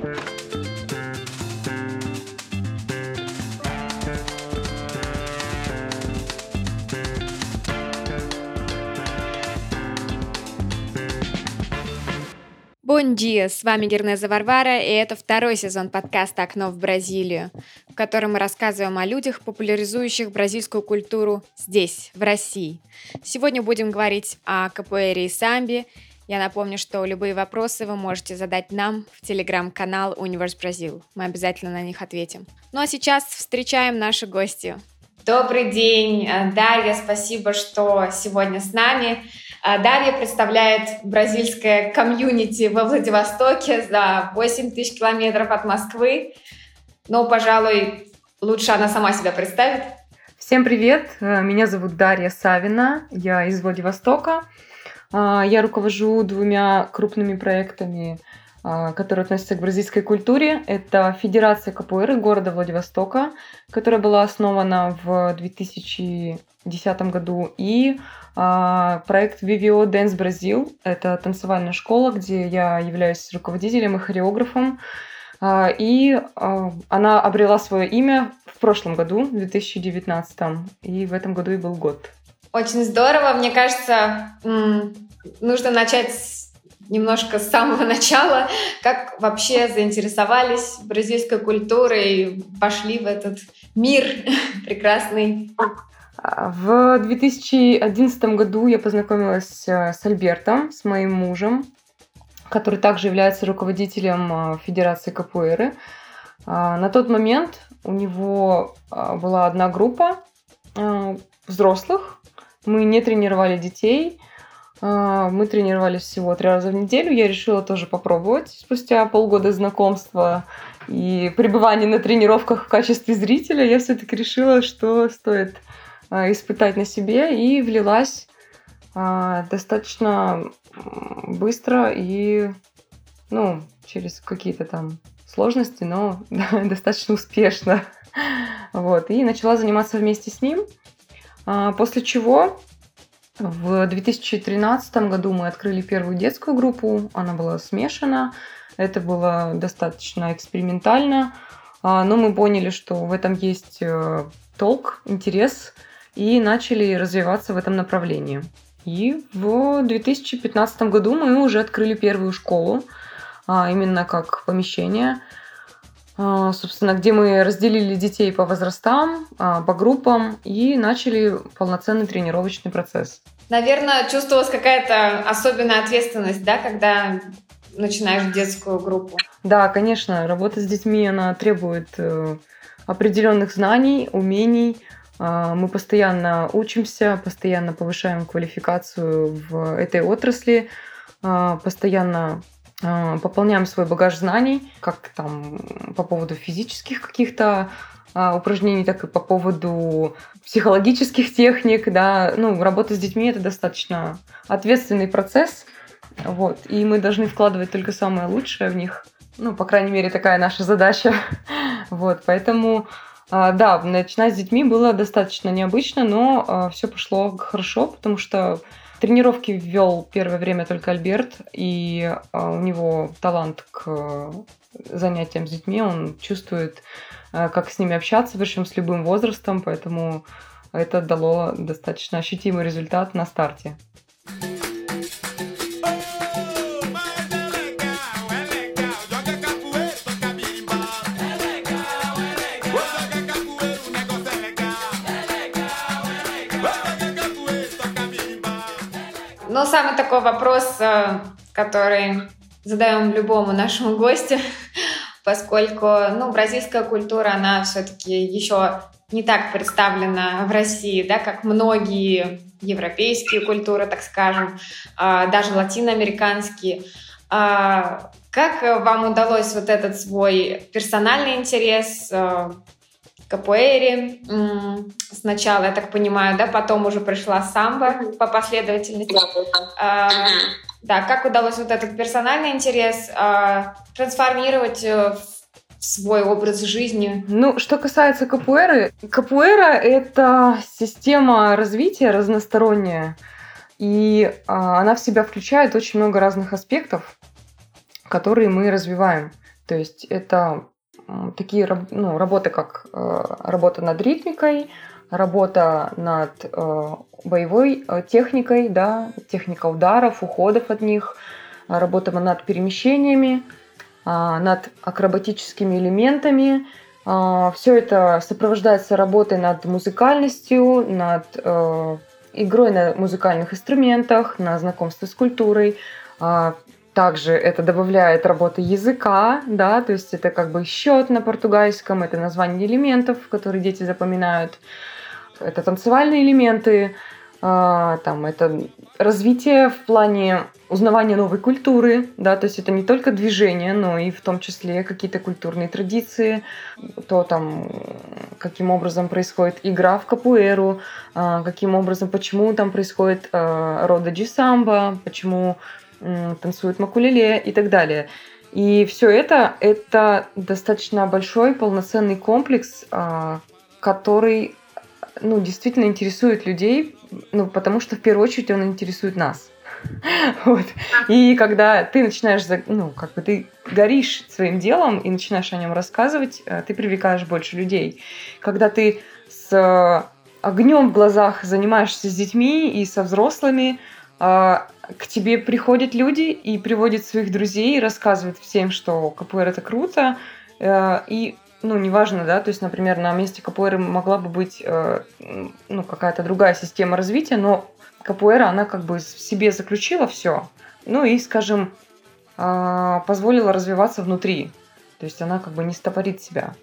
Бон с вами Гернеза Варвара, и это второй сезон подкаста «Окно в Бразилию», в котором мы рассказываем о людях, популяризующих бразильскую культуру здесь, в России. Сегодня будем говорить о капуэре и самбе. Я напомню, что любые вопросы вы можете задать нам в телеграм-канал Универс Бразил. Мы обязательно на них ответим. Ну а сейчас встречаем нашу гостью. Добрый день, Дарья, спасибо, что сегодня с нами. А Дарья представляет бразильское комьюнити во Владивостоке за 8 тысяч километров от Москвы. Но, пожалуй, лучше она сама себя представит. Всем привет! Э, меня зовут Дарья Савина, я из Владивостока. А, я руковожу двумя крупными проектами, а, которые относятся к бразильской культуре. Это Федерация капуэры города Владивостока, которая была основана в 2010 году, и а, проект VVO Dance Brazil. Это танцевальная школа, где я являюсь руководителем и хореографом. И она обрела свое имя в прошлом году, в 2019, и в этом году и был год. Очень здорово. Мне кажется, нужно начать немножко с самого начала, как вообще заинтересовались бразильской культурой, пошли в этот мир прекрасный. В 2011 году я познакомилась э, с Альбертом, с моим мужем, который также является руководителем э, Федерации Капуэры. А, на тот момент у него а, была одна группа э, взрослых. Мы не тренировали детей. А, мы тренировались всего три раза в неделю. Я решила тоже попробовать спустя полгода знакомства и пребывания на тренировках в качестве зрителя. Я все-таки решила, что стоит а, испытать на себе и влилась а, достаточно быстро и ну, через какие-то там сложности, но достаточно успешно. Вот. И начала заниматься вместе с ним. А, после чего в 2013 году мы открыли первую детскую группу. Она была смешана. Это было достаточно экспериментально. Но мы поняли, что в этом есть э, толк, интерес – и начали развиваться в этом направлении. И в 2015 году мы уже открыли первую школу, а, именно как помещение, а, собственно, где мы разделили детей по возрастам, а, по группам и начали полноценный тренировочный процесс. Наверное, чувствовалась какая-то особенная ответственность, да, когда начинаешь детскую группу? Да, конечно, работа с детьми, она требует э, определенных знаний, умений, а, мы постоянно учимся, постоянно повышаем квалификацию в этой отрасли, а, постоянно а, пополняем свой багаж знаний, как там по поводу физических каких-то упражнений, так и по поводу психологических техник, да, ну, работа с детьми это достаточно ответственный процесс, вот, и мы должны вкладывать только самое лучшее в них, ну, по крайней мере, такая наша задача, вот, поэтому а, да, начинать с детьми было достаточно необычно, но а, все пошло хорошо, потому что тренировки ввел первое время только Альберт, и а, у него талант к занятиям с детьми, он чувствует, как с ними общаться, причем с любым возрастом, поэтому это дало достаточно ощутимый результат на старте. Ну, самый такой вопрос, э, который задаем любому нашему гостю, поскольку, ну, бразильская культура, она все-таки еще не так представлена в России, да, как многие европейские культуры, так скажем, а, даже латиноамериканские. А, как вам удалось вот этот свой персональный интерес э, капуэре сначала, я так понимаю, да, потом уже пришла самбо по последовательности. А, да, как удалось вот этот персональный интерес а, трансформировать э, в свой образ жизни? Ну, что касается капуэры, капуэра — это система развития разносторонняя, и а, она в себя включает очень много разных аспектов, которые мы развиваем. То есть это такие ну, работы, как э, работа над ритмикой, работа над э, боевой э, техникой, да, техника ударов, уходов от них, работа над перемещениями, над акробатическими элементами. Все это сопровождается работой над музыкальностью, над игрой на музыкальных инструментах, на знакомстве с культурой. Также это добавляет работы языка, да, то есть это как бы счет на португальском, это название элементов, которые дети запоминают, это танцевальные элементы, а, там это развитие в плане узнавания новой культуры, да, то есть это не только движение, но и в том числе какие-то культурные традиции, то там каким образом происходит игра в капуэру, а, каким образом, почему там происходит а, рода джисамба, почему танцуют макулеле и так далее. И все это – это достаточно большой полноценный комплекс, а, который ну, действительно интересует людей, ну, потому что в первую очередь он интересует нас. Вот. И когда ты начинаешь, ну, как бы ты горишь своим делом и начинаешь о нем рассказывать, э, ты привлекаешь больше людей. Когда ты с огнем в глазах занимаешься с детьми и со взрослыми, к тебе приходят люди и приводят своих друзей, рассказывают всем, что КПР это круто. Э, и, ну, неважно, да, то есть, например, на месте КПР могла бы быть, э, ну, какая-то другая система развития, но КПР, она как бы в себе заключила все, ну и, скажем, а, позволила развиваться внутри. То есть она как бы не стопорит себя.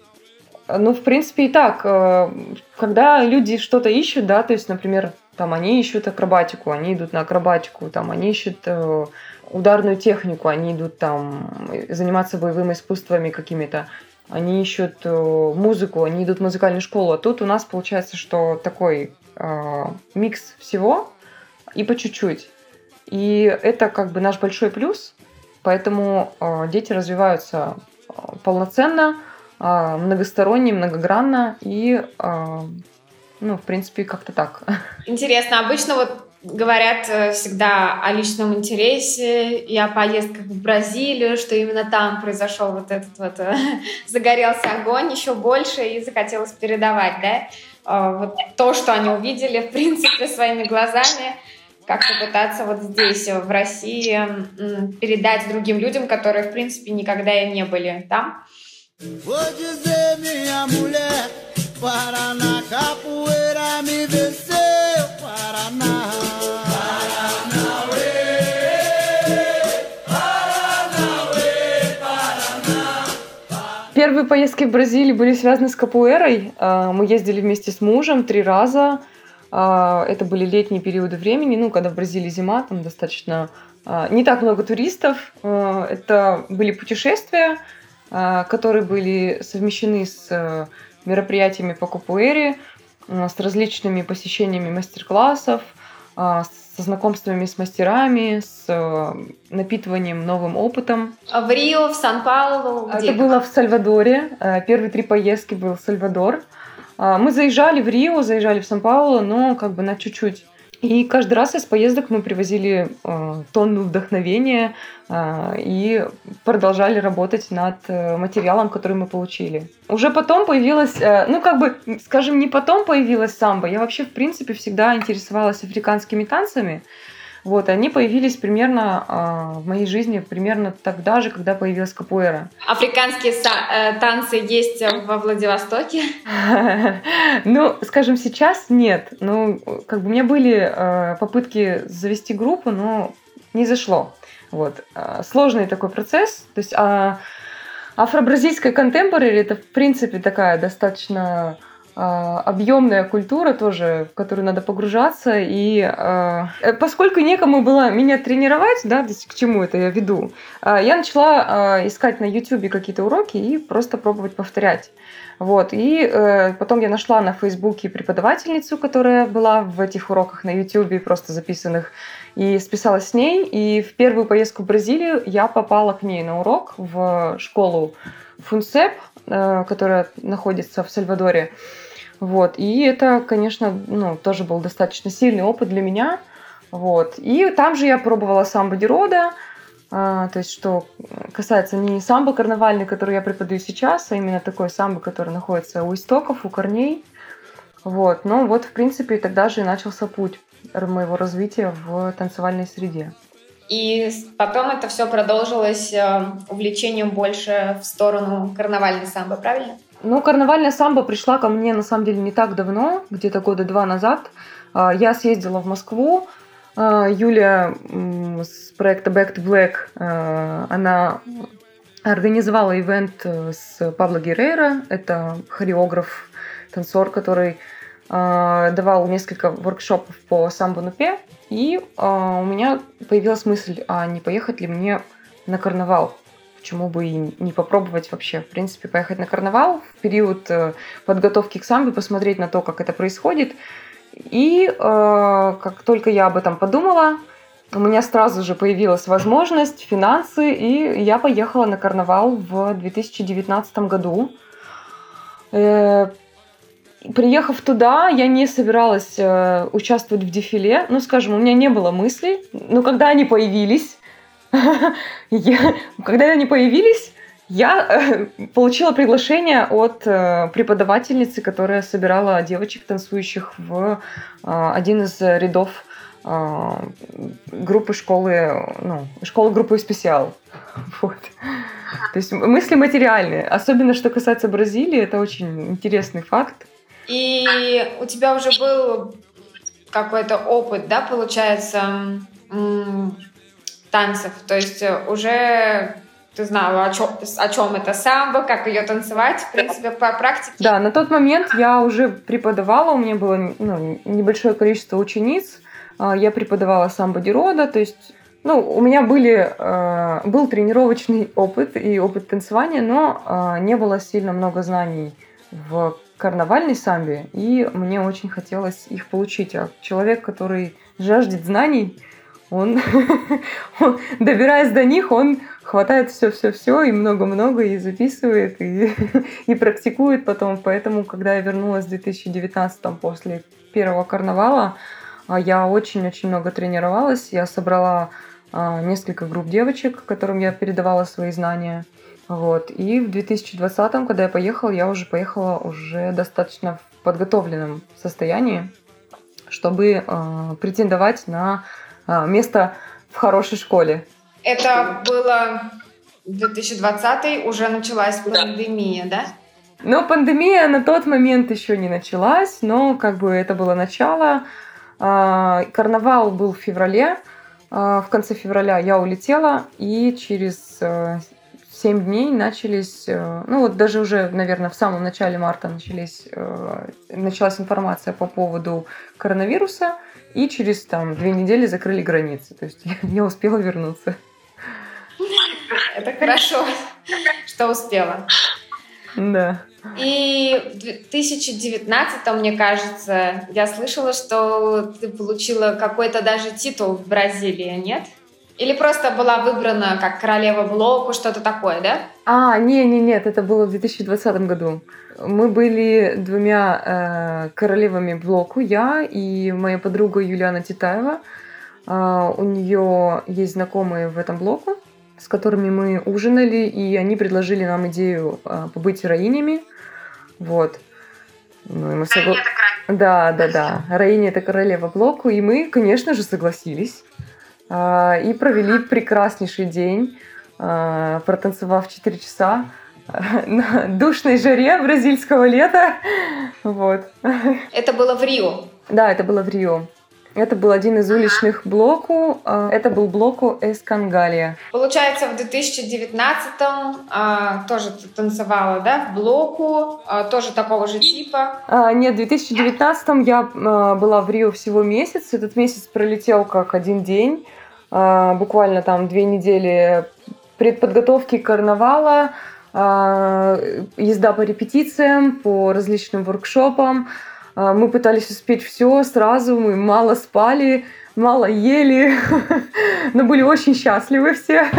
Ну, в принципе, и так. Э, когда люди что-то ищут, да, то есть, например, там они ищут акробатику, они идут на акробатику, там они ищут э, ударную технику, они идут там заниматься боевыми искусствами какими-то, они ищут э, музыку, они идут в музыкальную школу. А тут у нас получается, что такой э, микс всего и по чуть-чуть. И это как бы наш большой плюс, поэтому э, дети развиваются э, полноценно, э, многосторонне, многогранно и э, ну, в принципе, как-то так. Интересно, обычно вот говорят э, всегда о личном интересе и о поездках в Бразилию, что именно там произошел вот этот вот э, загорелся огонь еще больше и захотелось передавать, да, а, вот то, что они увидели, в принципе, своими глазами, как-то пытаться вот здесь, в России, передать другим людям, которые, в принципе, никогда и не были там. Paraná, capoeira me venceu, Paraná. Первые поездки в Бразилии были связаны с капуэрой. А, мы ездили вместе с мужем три раза. А, это были летние периоды времени, ну, когда в Бразилии зима, там достаточно а, не так много туристов. Это были путешествия, которые были совмещены с мероприятиями по капуэре, с различными посещениями мастер-классов, а, со знакомствами с мастерами, с э, напитыванием новым опытом. А в Рио, в Сан-Паулу? Это было в Сальвадоре. Э, первые три поездки был Сальвадор. А, мы заезжали в Рио, заезжали в Сан-Паулу, но как бы на чуть-чуть и каждый раз из поездок мы привозили э, тонну вдохновения э, и продолжали работать над э, материалом, который мы получили. Уже потом появилась, э, ну как бы, скажем, не потом появилась самбо. Я вообще, в принципе, всегда интересовалась африканскими танцами. Вот, они появились примерно э, в моей жизни примерно тогда же, когда появилась капуэра. Африканские э, танцы есть во Владивостоке? Ну, скажем, сейчас нет. Ну, как бы у меня были э, попытки завести группу, но не зашло. Вот. Э, сложный такой процесс. То есть а, афро-бразильская контемпорари это, в принципе, такая достаточно объемная культура тоже, в которую надо погружаться. И э, поскольку некому было меня тренировать, да, к чему это я веду, э, я начала э, искать на YouTube какие-то уроки и просто пробовать повторять. Вот. И э, потом я нашла на Фейсбуке преподавательницу, которая была в этих уроках на YouTube, просто записанных, и списалась с ней. И в первую поездку в Бразилию я попала к ней на урок в школу Фунсеп, э, которая находится в Сальвадоре. Вот. И это, конечно, ну, тоже был достаточно сильный опыт для меня. Вот. И там же я пробовала самбо Дирода, А, то есть, что касается не самбо карнавальный, который я преподаю сейчас, а именно такой самбо, который находится у истоков, у корней. Вот. Но вот, в принципе, тогда же и начался путь моего развития в танцевальной среде. И потом это все продолжилось э, увлечением больше в сторону карнавальной самбо, правильно? Ну, карнавальная самбо пришла ко мне, на самом деле, не так давно, где-то года два назад. А, я съездила в Москву. А, Юля с проекта Back to Black, а, она организовала ивент э, с Пабло Геррейро. Это хореограф, танцор, который давал несколько воркшопов по самбо-нупе. И у меня появилась мысль, а не поехать ли мне на карнавал? Почему бы и не попробовать вообще, в принципе, поехать на карнавал в период э, подготовки к самбо, посмотреть на то, как это происходит. И э, как только я об этом подумала, у меня сразу же появилась возможность, финансы, и я поехала на карнавал в 2019 году. Э, приехав туда, я не собиралась э, участвовать в дефиле. Ну, скажем, у меня не было мыслей. Но когда они появились, я, когда они появились, я э, получила приглашение от э, преподавательницы, которая собирала девочек, танцующих в э, один из рядов э, группы школы, ну, школы группы специал. Вот. То есть мысли материальные. Особенно, что касается Бразилии, это очень интересный факт. И у тебя уже был какой-то опыт, да, получается, танцев. То есть э, уже ты знала, о чем, о чем это самбо, как ее танцевать, в принципе, по практике. Да, на тот момент я уже преподавала, у меня было ну, небольшое количество учениц. А, я преподавала самбо дирода, то есть ну, у меня были, э, был тренировочный опыт и опыт танцевания, но э, не было сильно много знаний в карнавальной самбе, и мне очень хотелось их получить. А человек, который жаждет знаний, он, он добираясь до них, он хватает все-все-все и много-много и записывает и, и практикует потом. Поэтому, когда я вернулась в 2019 после первого карнавала, а, я очень-очень много тренировалась. Я собрала а, несколько групп девочек, которым я передавала свои знания. Вот. И в 2020, когда я поехала, я уже поехала уже достаточно в подготовленном состоянии, чтобы э, претендовать на место в хорошей школе. Это было 2020 уже началась пандемия, да? Ну, пандемия на тот момент еще не началась, но как бы это было начало. А, карнавал был в феврале. А, в конце февраля я улетела, и через 7 дней начались, э, ну вот даже уже, наверное, в самом начале марта начались, э, началась информация по поводу коронавируса, и через там две недели закрыли границы. То есть я, я успела вернуться. Это хорошо, что успела. Да. И в 2019, мне кажется, я слышала, что ты получила какой-то даже титул в Бразилии, нет? Или просто была выбрана как королева блоку, что-то такое, да? А, не, не, нет, это было в 2020 году. Мы были двумя э, королевами блоку, я и моя подруга Юлиана Титаева. Э, у нее есть знакомые в этом блоку, с которыми мы ужинали, и они предложили нам идею э, побыть раинями. Вот. Ну, и мы согла... Да, да, да. Раиня это королева блоку, и мы, конечно же, согласились. А, и провели прекраснейший день, а, протанцевав 4 часа на душной жаре бразильского лета. Вот. Это было в Рио? Да, это было в Рио. Это был один из уличных блоку. А, это был блоку Эскангалия. Получается, в 2019-м а, тоже ты танцевала, да, в блоку, тоже такого же типа? А, нет, в 2019-м я была в Рио всего месяц. Этот месяц пролетел как один день. А, буквально там две недели предподготовки карнавала, а, езда по репетициям, по различным воркшопам. А, мы пытались успеть все сразу, мы мало спали, мало ели, но были очень счастливы все.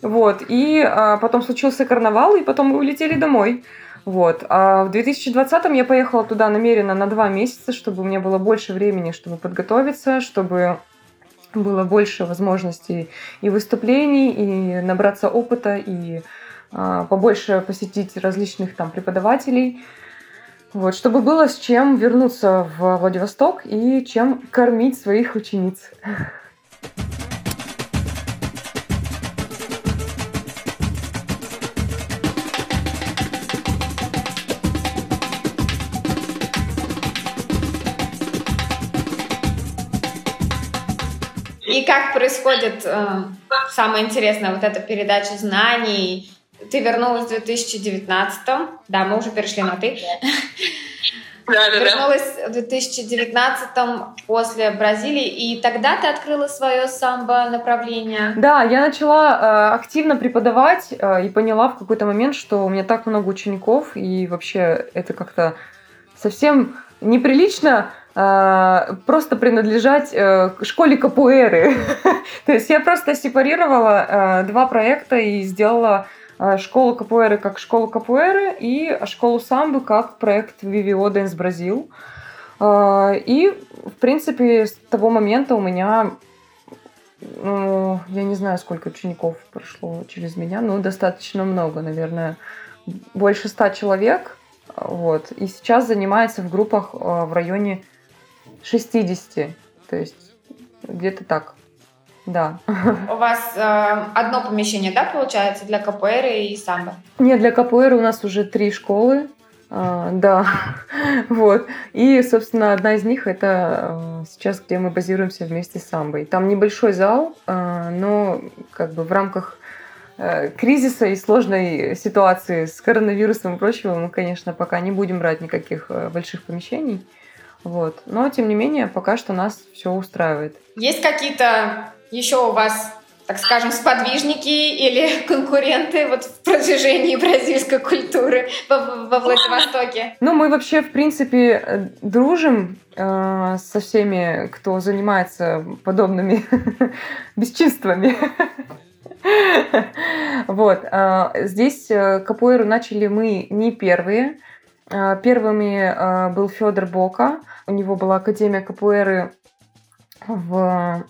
Вот. И потом случился карнавал, и потом мы улетели домой. Вот. А в 2020-м я поехала туда намеренно на два месяца, чтобы у меня было больше времени, чтобы подготовиться, чтобы было больше возможностей и выступлений, и набраться опыта, и а, побольше посетить различных там преподавателей. Вот, чтобы было с чем вернуться в Владивосток и чем кормить своих учениц. И как происходит э, самое интересное, вот эта передача знаний? Ты вернулась в 2019 да, мы уже перешли на ты. Да, да, Вернулась в 2019 после Бразилии, и тогда ты открыла свое самбо направление. Да, я начала э, активно преподавать э, и поняла в какой-то момент, что у меня так много учеников, и вообще это как-то совсем неприлично просто принадлежать э, школе капуэры. То есть я просто сепарировала э, два проекта и сделала Э, школу капуэры как школу капуэры и школу самбы как проект VVO Dance Бразил. Э, и, в принципе, с того момента у меня, ну, я не знаю, сколько учеников прошло через меня, но достаточно много, наверное, больше ста человек. Вот. И сейчас занимается в группах в районе 60. То есть где-то так. Да. У вас э, одно помещение, да, получается, для КПР и самбо? Нет, для КПР у нас уже три школы. Uh, да, вот. И, собственно, одна из них это uh, сейчас, где мы базируемся вместе с самбой. Там небольшой зал, uh, но как бы в рамках кризиса и сложной ситуации с коронавирусом и прочего мы, конечно, пока не будем брать никаких больших помещений. Вот. Но, тем не менее, пока что нас все устраивает. Есть какие-то еще у вас, так скажем, сподвижники или конкуренты вот в продвижении бразильской культуры во, во Владивостоке? Ну, мы вообще, в принципе, дружим э, со всеми, кто занимается подобными бесчинствами. Вот. Э, здесь э, капуэру начали мы не первые. Э, первыми был Федор Бока. У него была Академия капуэры в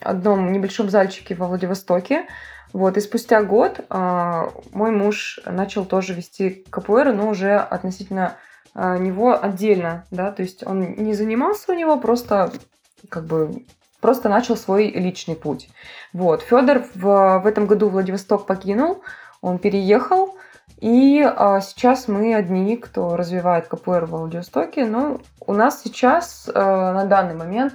одном небольшом зальчике во Владивостоке. Вот, и спустя год э, мой муж начал тоже вести капуэру, но уже относительно э, него отдельно, да, то есть он не занимался у него, просто как бы просто начал свой личный путь. Вот, Федор в, в этом году Владивосток покинул, он переехал, и а, сейчас мы одни, кто развивает КПР в Владивостоке. Но у нас сейчас а, на данный момент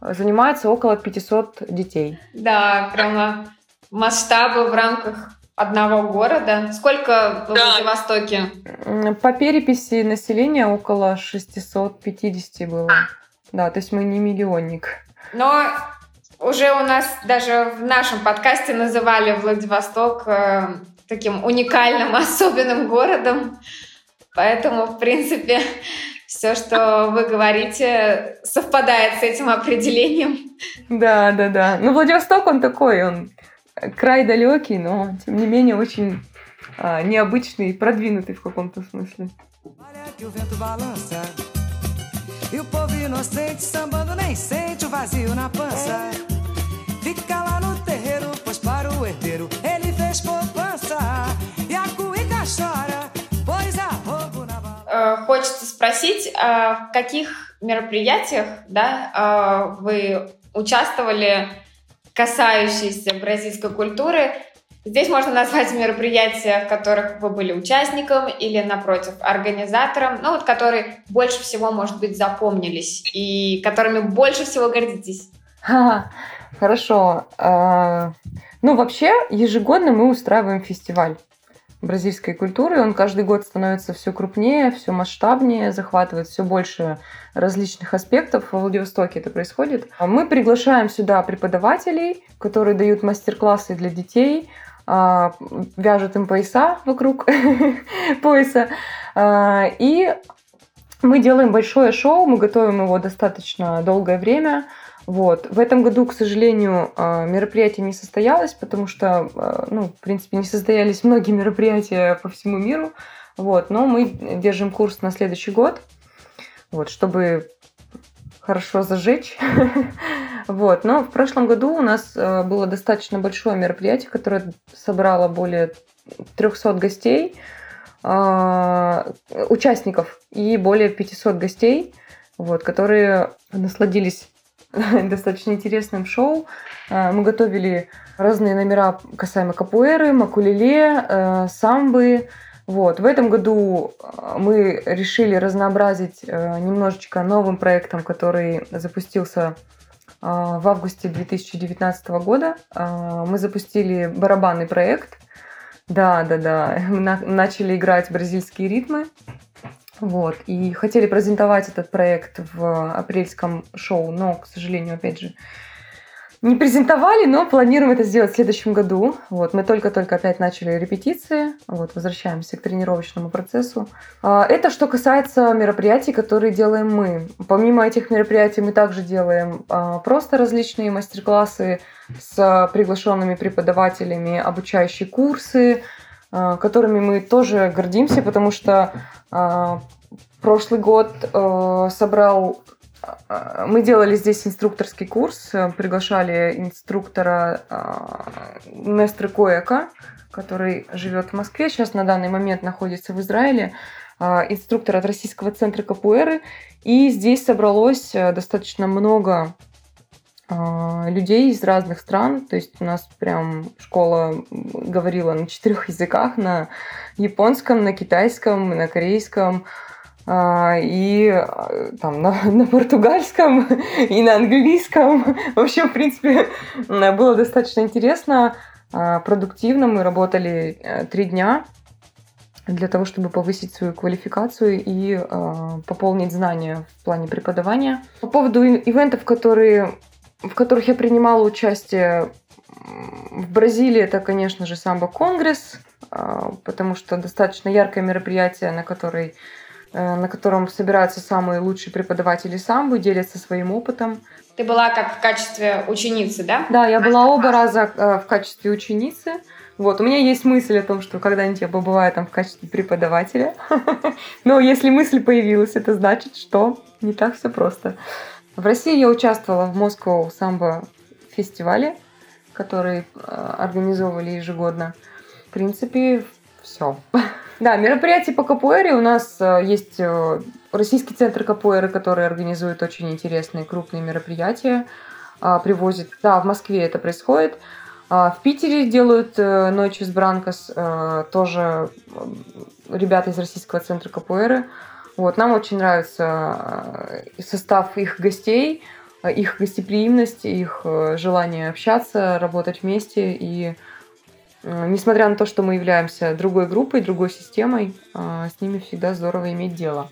занимается около 500 детей. Да, прямо масштабы в рамках одного города. Сколько в да. Владивостоке? По переписи населения около 650 было. Да, то есть мы не миллионник. Но уже у нас даже в нашем подкасте называли Владивосток э, таким уникальным, особенным городом. Поэтому, в принципе, все, что вы говорите, совпадает с этим определением. Да, да, да. Ну, Владивосток, он такой, он край далекий, но, тем не менее, очень а, необычный, продвинутый в каком-то смысле. E o povo inocente sambando nem sente o vazio na pança. Fica lá no terreiro, pois para o herdeiro ele спросить, а в каких мероприятиях да, а, вы участвовали, касающиеся бразильской культуры? Здесь можно назвать мероприятия, в которых вы были участником или, напротив, организатором, ну вот которые больше всего, может быть, запомнились и которыми больше всего гордитесь. Хорошо. А, ну, вообще, ежегодно мы устраиваем фестиваль бразильской культуры. Он каждый год становится все крупнее, все масштабнее, захватывает все больше различных аспектов. В Владивостоке это происходит. Мы приглашаем сюда преподавателей, которые дают мастер-классы для детей, а, вяжут им пояса вокруг пояса. А, и мы делаем большое шоу, мы готовим его достаточно долгое время. Вот. В этом году, к сожалению, а, мероприятие не состоялось, потому что, а, ну, в принципе, не состоялись многие мероприятия по всему миру. Вот. Но мы держим курс на следующий год, вот, чтобы хорошо зажечь. Вот. Но в прошлом году у нас э, было достаточно большое мероприятие, которое собрало более 300 гостей, а, участников и более 500 гостей, вот, которые насладились достаточно интересным шоу. А, мы готовили разные номера касаемо капуэры, макулеле, э, самбы. Вот. В этом году а, мы решили разнообразить э, немножечко новым проектом, который запустился в августе 2019 года. Мы запустили барабанный проект – да, да, да. Мы на- начали играть бразильские ритмы. Вот. И хотели презентовать этот проект в апрельском шоу, но, к сожалению, опять же, не презентовали, но планируем это сделать в следующем году. Вот, мы только-только опять начали репетиции, вот, возвращаемся к тренировочному процессу. А, это что касается мероприятий, которые делаем мы. Помимо этих мероприятий мы также делаем а, просто различные мастер-классы с приглашенными преподавателями, обучающие курсы, которыми мы тоже гордимся, потому что прошлый год собрал а, мы делали здесь инструкторский курс, э, приглашали инструктора Местры Коэка, который живет в Москве, сейчас на данный момент находится в Израиле, инструктор от Российского центра капуэры. И здесь собралось э, достаточно много людей из разных стран. То есть у нас прям школа говорила на четырех языках, на японском, на китайском, на корейском, а, и а, там на, на португальском и на английском. В общем, в принципе, было достаточно интересно, а, продуктивно. Мы работали э, три дня для того, чтобы повысить свою квалификацию и пополнить знания в плане преподавания. По поводу ивентов, которые, в которых я принимала участие в Бразилии, это, конечно же, самбо конгресс, э, потому что достаточно яркое мероприятие, на которой Э, на котором собираются самые лучшие преподаватели самбо, делятся своим опытом. Ты была как в качестве ученицы, да? Да, я была оба раза э, в качестве ученицы. Вот, у меня есть мысль о том, что когда-нибудь я побываю там в качестве преподавателя. Но если мысль появилась, это значит, что не так все просто. В России я участвовала в Moscow самбо фестивале, который э, организовывали ежегодно. В принципе, все. Да, мероприятия по капуэре у нас э, есть э, Российский центр капуэры, который организует очень интересные крупные мероприятия, а, привозит. Да, в Москве это происходит. А, в Питере делают Ночи с Бранкос тоже ребята из Российского центра капуэры. Вот, нам очень нравится состав их гостей, их гостеприимность, их желание общаться, работать вместе и Э, несмотря на то, что мы являемся другой группой, другой системой, э, с ними всегда здорово иметь дело.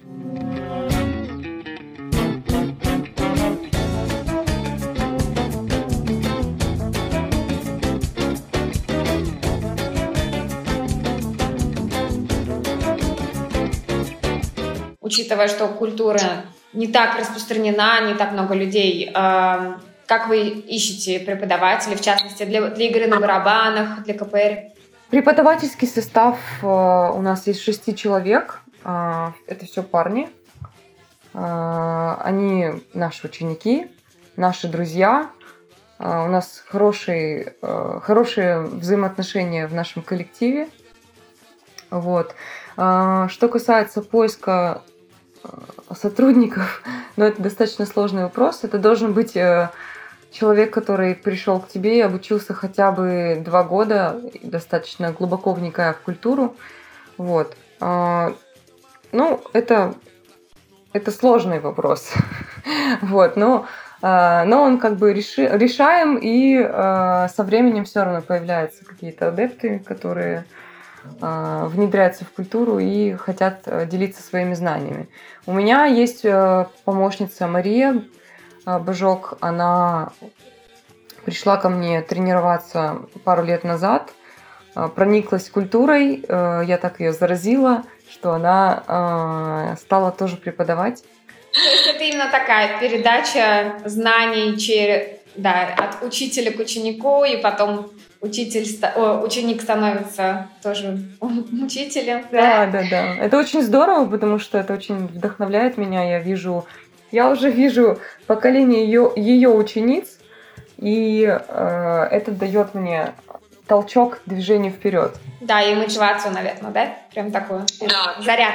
Учитывая, что культура не так распространена, не так много людей э, как вы ищете преподавателей, в частности, для, для игры на барабанах, для КПР? Преподавательский состав э, у нас есть шести человек. Э, это все парни. Они наши ученики, наши друзья. У нас хорошие, хорошие взаимоотношения в нашем коллективе. Вот. Что касается поиска сотрудников, но это достаточно сложный вопрос. Это должен быть человек, который пришел к тебе и обучился хотя бы два года, достаточно глубоко вникая в культуру. Вот. А, ну, это, это сложный вопрос. вот, но, а, но он как бы реши, решаем, и а, со временем все равно появляются какие-то адепты, которые внедряются в культуру и хотят делиться своими знаниями. У меня есть э, помощница Мария, Божок, она пришла ко мне тренироваться пару лет назад, прониклась культурой, э, я так ее заразила, что она стала тоже преподавать. То есть это именно такая передача знаний через, да, от учителя к ученику, и потом учитель, ученик становится тоже учителем. Да, да, да. Это очень здорово, потому что это очень вдохновляет меня. Я вижу я уже вижу поколение ее, ее учениц, и э, это дает мне толчок к движению вперед. Да, и мотивацию, наверное, да? Прям такую. Да. Заряд.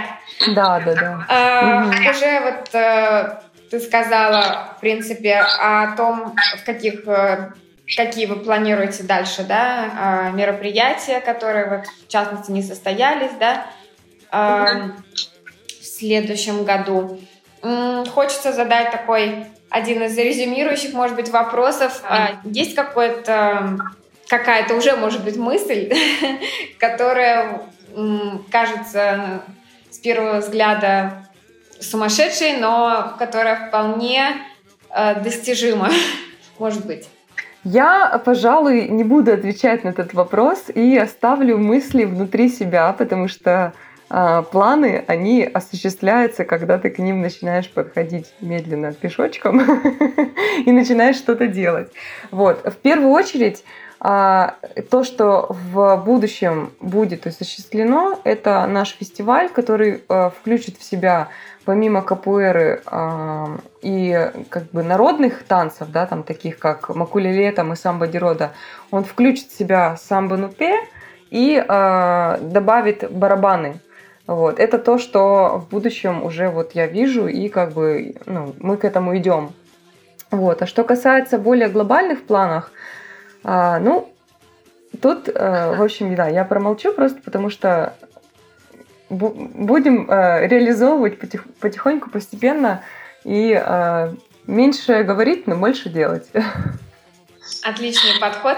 Да, да, да. А, угу. Уже вот э, ты сказала, в принципе, о том, в каких э, какие вы планируете дальше, да, а, мероприятия, которые вот в частности не состоялись, да, угу. в следующем году. Хочется задать такой один из резюмирующих, может быть, вопросов. А, есть какой-то какая-то уже, может быть, мысль, которая кажется с первого взгляда сумасшедшей, но которая вполне э, достижима, может быть. Я, пожалуй, не буду отвечать на этот вопрос и оставлю мысли внутри себя, потому что э, планы, они осуществляются, когда ты к ним начинаешь подходить медленно пешочком и начинаешь что-то делать. Вот. В первую очередь а, то, что в будущем будет осуществлено, это наш фестиваль, который а, включит в себя помимо капуэры а, и как бы народных танцев, да, там таких как макулеле там, и самбо дирода, он включит в себя самбо нупе и добавит барабаны. Вот. Это то, что в будущем уже вот я вижу, и как бы ну, мы к этому идем. Вот. А что касается более глобальных планов, а, ну, тут, э, в общем, да, я промолчу просто потому, что будем э, реализовывать потих, потихоньку, постепенно и э, меньше говорить, но больше делать. Отличный подход.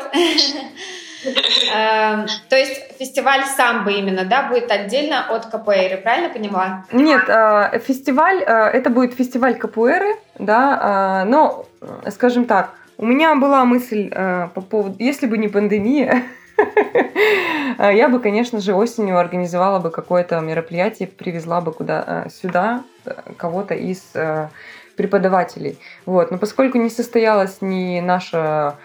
Эм, то есть фестиваль самбо именно, да, будет отдельно от КПР, правильно поняла? Нет, э, фестиваль, э, это будет фестиваль КПР, да, но, скажем так, у меня была мысль э, по поводу, если бы не пандемия, я бы, конечно же, осенью организовала бы какое-то мероприятие, привезла бы куда э, сюда э, кого-то из э, преподавателей. Вот. Но поскольку не состоялась ни наша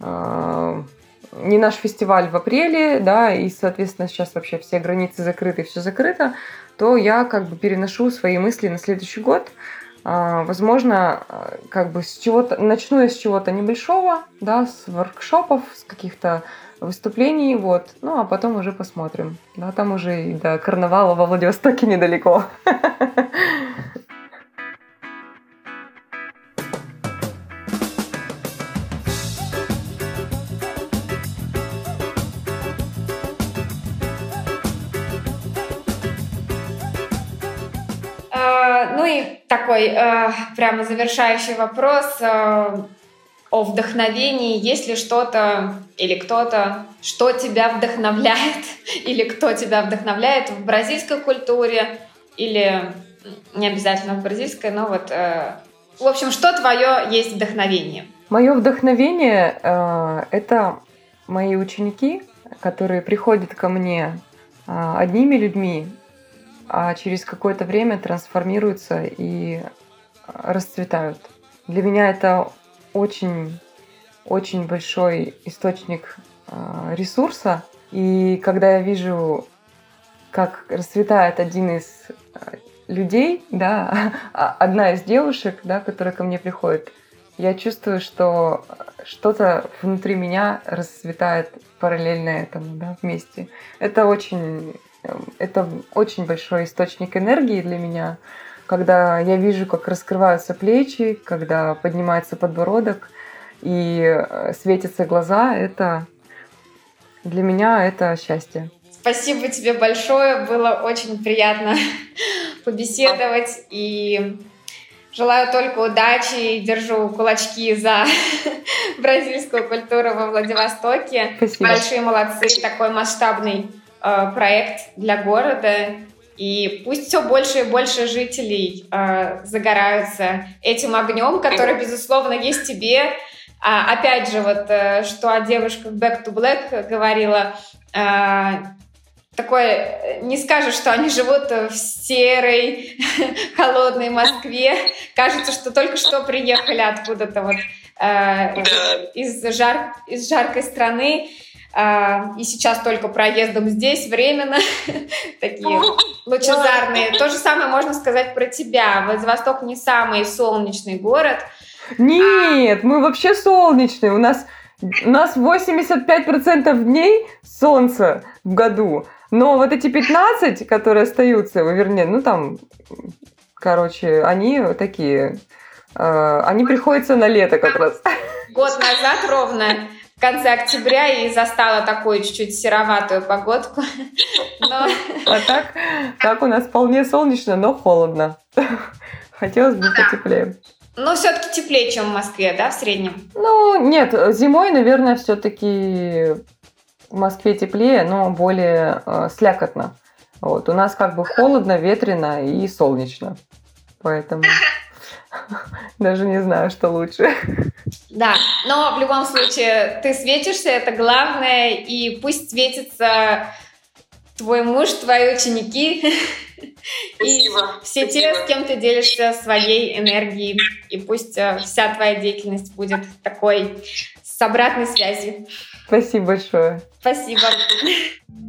не наш фестиваль в апреле, да, и, соответственно, сейчас вообще все границы закрыты, все закрыто, то я как бы переношу свои мысли на следующий год. А, возможно, как бы с чего-то, начну я с чего-то небольшого, да, с воркшопов, с каких-то выступлений, вот, ну, а потом уже посмотрим, да, там уже и до карнавала во Владивостоке недалеко. такой э, прямо завершающий вопрос э, о вдохновении. Есть ли что-то или кто-то, что тебя вдохновляет, или кто тебя вдохновляет в бразильской культуре, или не обязательно в бразильской, но вот, э, в общем, что твое есть вдохновение? Мое вдохновение э, это мои ученики, которые приходят ко мне э, одними людьми, а через какое-то время трансформируются и расцветают. Для меня это очень, очень большой источник а, ресурса. И когда я вижу, как расцветает один из а, людей, да, а, одна из девушек, да, которая ко мне приходит, я чувствую, что что-то внутри меня расцветает параллельно этому, да, вместе. Это очень это очень большой источник энергии для меня, когда я вижу, как раскрываются плечи, когда поднимается подбородок и э, светятся глаза, это для меня это счастье. Спасибо тебе большое, было очень приятно побеседовать и желаю только удачи и держу кулачки за бразильскую культуру во Владивостоке. Спасибо. Большие молодцы, такой масштабный Э, проект для города, и пусть все больше и больше жителей э, загораются этим огнем, который, безусловно, есть тебе. А, опять же, вот э, что о девушках Back to Black говорила, э, такое, не скажешь, что они живут в серой, холодной Москве. Кажется, что только что приехали откуда-то вот э, из, жар, из жаркой страны. А, и сейчас только проездом здесь временно, такие лучезарные. То же самое можно сказать про тебя. Владивосток не самый солнечный город, Нет, мы вообще солнечные. У нас, у нас 85% дней солнца в году. Но вот эти 15, которые остаются, вернее, ну там, короче, они такие, э, они приходятся на лето как раз. Год назад ровно в конце октября и застала такую чуть-чуть сероватую погодку. Но... А так, так у нас вполне солнечно, но холодно. Хотелось бы потеплее. Но все-таки теплее, чем в Москве, да, в среднем? Ну, нет, зимой, наверное, все-таки в Москве теплее, но более э, слякотно. Вот. У нас как бы холодно, ветрено и солнечно. Поэтому даже не знаю, что лучше. Да, но в любом случае ты светишься, это главное, и пусть светится твой муж, твои ученики и все те, с кем ты делишься своей энергией. И пусть э, вся твоя деятельность будет такой с обратной связью. Спасибо большое. Спасибо.